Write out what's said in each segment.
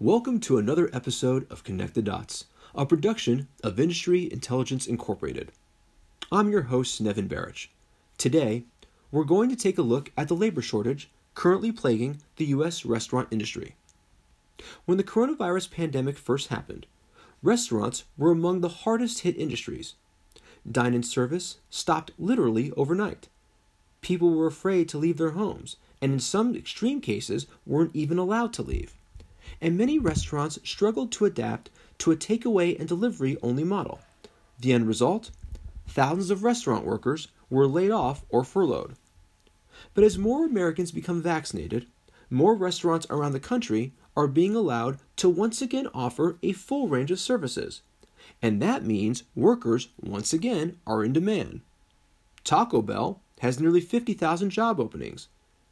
Welcome to another episode of Connect the Dots, a production of Industry Intelligence Incorporated. I'm your host, Nevin Barrich. Today, we're going to take a look at the labor shortage currently plaguing the U.S. restaurant industry. When the coronavirus pandemic first happened, restaurants were among the hardest hit industries. Dine in service stopped literally overnight. People were afraid to leave their homes, and in some extreme cases, weren't even allowed to leave. And many restaurants struggled to adapt to a takeaway and delivery only model. The end result? Thousands of restaurant workers were laid off or furloughed. But as more Americans become vaccinated, more restaurants around the country are being allowed to once again offer a full range of services. And that means workers once again are in demand. Taco Bell has nearly 50,000 job openings.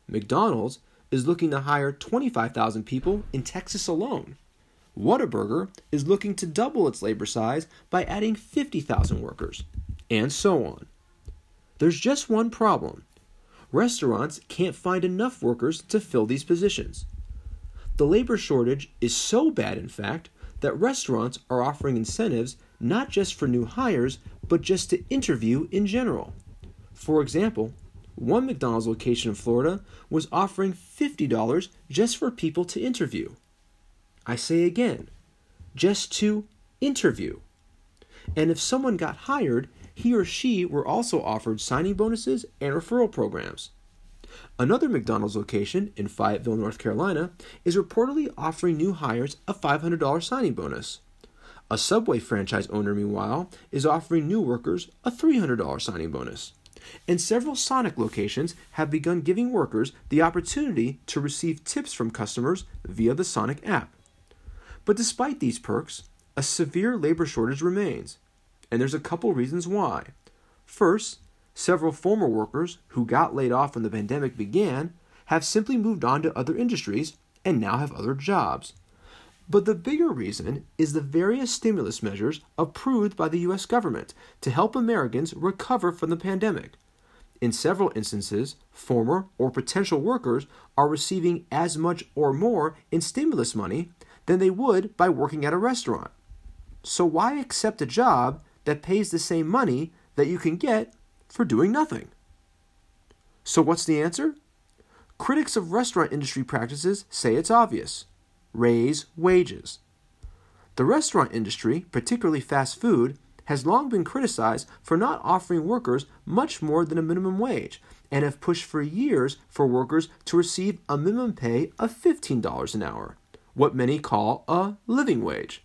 McDonald's is looking to hire 25,000 people in Texas alone. Whataburger is looking to double its labor size by adding 50,000 workers, and so on. There's just one problem restaurants can't find enough workers to fill these positions. The labor shortage is so bad, in fact, that restaurants are offering incentives not just for new hires, but just to interview in general. For example, one McDonald's location in Florida was offering $50 just for people to interview. I say again, just to interview. And if someone got hired, he or she were also offered signing bonuses and referral programs. Another McDonald's location in Fayetteville, North Carolina, is reportedly offering new hires a $500 signing bonus. A Subway franchise owner, meanwhile, is offering new workers a $300 signing bonus. And several Sonic locations have begun giving workers the opportunity to receive tips from customers via the Sonic app. But despite these perks, a severe labor shortage remains, and there's a couple reasons why. First, several former workers who got laid off when the pandemic began have simply moved on to other industries and now have other jobs. But the bigger reason is the various stimulus measures approved by the US government to help Americans recover from the pandemic. In several instances, former or potential workers are receiving as much or more in stimulus money than they would by working at a restaurant. So, why accept a job that pays the same money that you can get for doing nothing? So, what's the answer? Critics of restaurant industry practices say it's obvious raise wages. The restaurant industry, particularly fast food, has long been criticized for not offering workers much more than a minimum wage and have pushed for years for workers to receive a minimum pay of $15 an hour, what many call a living wage.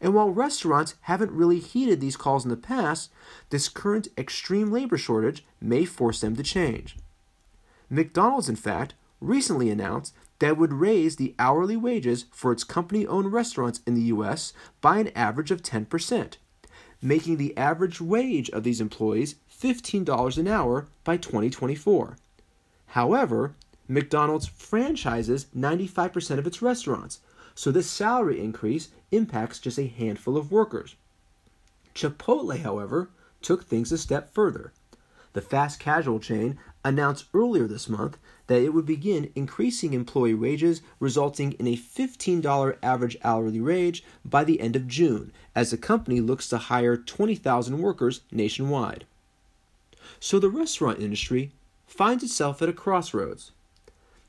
And while restaurants haven't really heeded these calls in the past, this current extreme labor shortage may force them to change. McDonald's, in fact, recently announced that would raise the hourly wages for its company owned restaurants in the U.S. by an average of 10%, making the average wage of these employees $15 an hour by 2024. However, McDonald's franchises 95% of its restaurants, so this salary increase impacts just a handful of workers. Chipotle, however, took things a step further. The fast casual chain announced earlier this month that it would begin increasing employee wages, resulting in a $15 average hourly wage by the end of June, as the company looks to hire 20,000 workers nationwide. So the restaurant industry finds itself at a crossroads.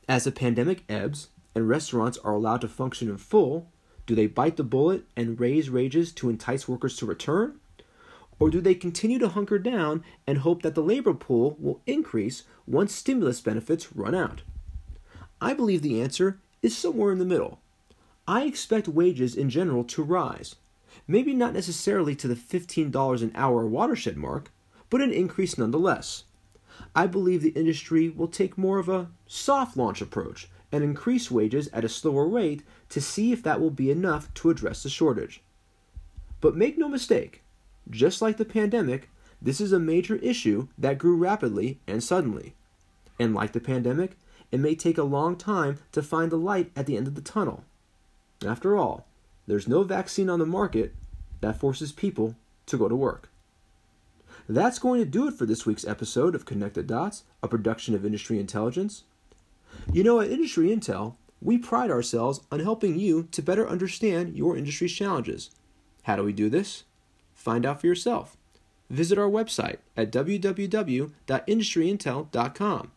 As the pandemic ebbs and restaurants are allowed to function in full, do they bite the bullet and raise wages to entice workers to return? Or do they continue to hunker down and hope that the labor pool will increase once stimulus benefits run out? I believe the answer is somewhere in the middle. I expect wages in general to rise. Maybe not necessarily to the $15 an hour watershed mark, but an increase nonetheless. I believe the industry will take more of a soft launch approach and increase wages at a slower rate to see if that will be enough to address the shortage. But make no mistake, just like the pandemic, this is a major issue that grew rapidly and suddenly. And like the pandemic, it may take a long time to find the light at the end of the tunnel. After all, there's no vaccine on the market that forces people to go to work. That's going to do it for this week's episode of Connect the Dots, a production of Industry Intelligence. You know, at Industry Intel, we pride ourselves on helping you to better understand your industry's challenges. How do we do this? Find out for yourself. Visit our website at www.industryintel.com.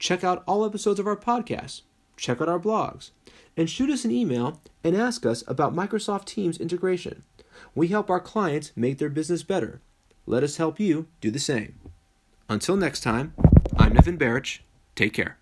Check out all episodes of our podcast, check out our blogs, and shoot us an email and ask us about Microsoft Teams integration. We help our clients make their business better. Let us help you do the same. Until next time, I'm Nevin Barrich. Take care.